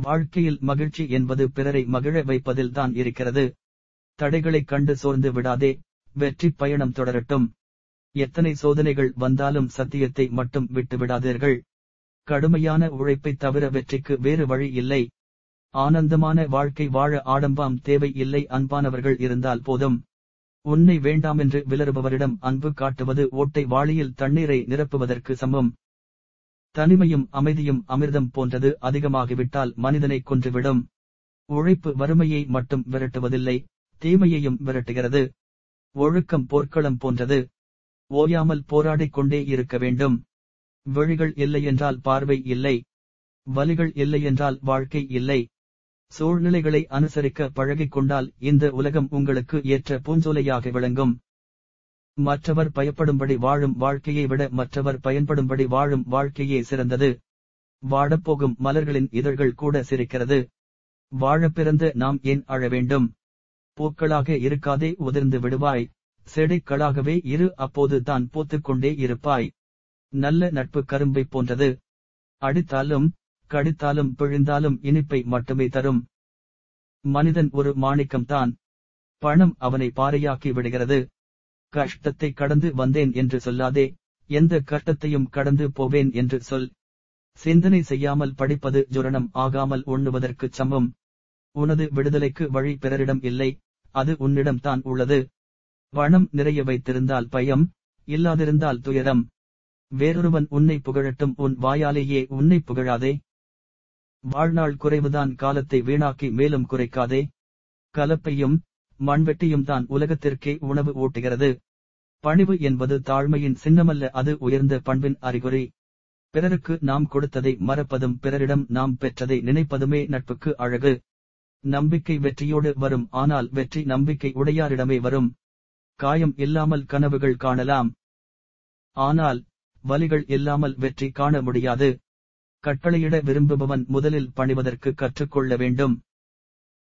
வாழ்க்கையில் மகிழ்ச்சி என்பது பிறரை மகிழ வைப்பதில்தான் இருக்கிறது. தடைகளைக் கண்டு சோர்ந்து விடாதே வெற்றி பயணம் தொடரட்டும். எத்தனை சோதனைகள் வந்தாலும் சத்தியத்தை மட்டும் விட்டுவிடாதீர்கள். கடுமையான உழைப்பைத் தவிர வெற்றிக்கு வேறு வழி இல்லை. ஆனந்தமான வாழ்க்கை வாழ ஆடம்பாம் தேவை இல்லை அன்பானவர்கள் இருந்தால் போதும். உன்னை வேண்டாமென்று விலறுபவரிடம் அன்பு காட்டுவது ஓட்டை வாளியில் தண்ணீரை நிரப்புவதற்கு சமம். தனிமையும் அமைதியும் அமிர்தம் போன்றது அதிகமாகிவிட்டால் மனிதனை கொன்றுவிடும். உழைப்பு வறுமையை மட்டும் விரட்டுவதில்லை தீமையையும் விரட்டுகிறது. ஒழுக்கம் போர்க்களம் போன்றது. ஓயாமல் போராடிக் கொண்டே இருக்க வேண்டும். வழிகள் இல்லையென்றால் பார்வை இல்லை. வலிகள் இல்லையென்றால் வாழ்க்கை இல்லை. சூழ்நிலைகளை அனுசரிக்க பழகிக் கொண்டால் இந்த உலகம் உங்களுக்கு ஏற்ற பூஞ்சோலையாக விளங்கும். மற்றவர் பயப்படும்படி வாழும் வாழ்க்கையை விட மற்றவர் பயன்படும்படி வாழும் வாழ்க்கையே சிறந்தது. வாழப்போகும் மலர்களின் இதழ்கள் கூட சிரிக்கிறது. வாழ பிறந்து நாம் ஏன் அழ வேண்டும்? பூக்களாக இருக்காதே உதிர்ந்து விடுவாய். செடிக்களாகவே இரு அப்போது தான் பூத்துக்கொண்டே இருப்பாய். நல்ல நட்பு கரும்பை போன்றது. அடித்தாலும் கடித்தாலும் பிழிந்தாலும் இனிப்பை மட்டுமே தரும். மனிதன் ஒரு மாணிக்கம்தான். பணம் அவனை பாறையாக்கி விடுகிறது. கஷ்டத்தை கடந்து வந்தேன் என்று சொல்லாதே எந்த கஷ்டத்தையும் கடந்து போவேன் என்று சொல். சிந்தனை செய்யாமல் படிப்பது ஜுரணம் ஆகாமல் உண்ணுவதற்குச் சமம். உனது விடுதலைக்கு வழி பிறரிடம் இல்லை அது உன்னிடம் தான் உள்ளது. வனம் நிறைய வைத்திருந்தால் பயம் இல்லாதிருந்தால் துயரம். வேறொருவன் உன்னை புகழட்டும் உன் வாயாலேயே உன்னை புகழாதே. வாழ்நாள் குறைவுதான் காலத்தை வீணாக்கி மேலும் குறைக்காதே. கலப்பையும் மண்வெட்டியும் தான் உலகத்திற்கே உணவு ஊட்டுகிறது. பணிவு என்பது தாழ்மையின் சின்னமல்ல அது உயர்ந்த பண்பின் அறிகுறி. பிறருக்கு நாம் கொடுத்ததை மறப்பதும் பிறரிடம் நாம் பெற்றதை நினைப்பதுமே நட்புக்கு அழகு. நம்பிக்கை வெற்றியோடு வரும் ஆனால் வெற்றி நம்பிக்கை உடையாரிடமே வரும். காயம் இல்லாமல் கனவுகள் காணலாம். ஆனால் வலிகள் இல்லாமல் வெற்றி காண முடியாது. கட்டளையிட விரும்புபவன் முதலில் பணிவதற்கு கற்றுக்கொள்ள வேண்டும்.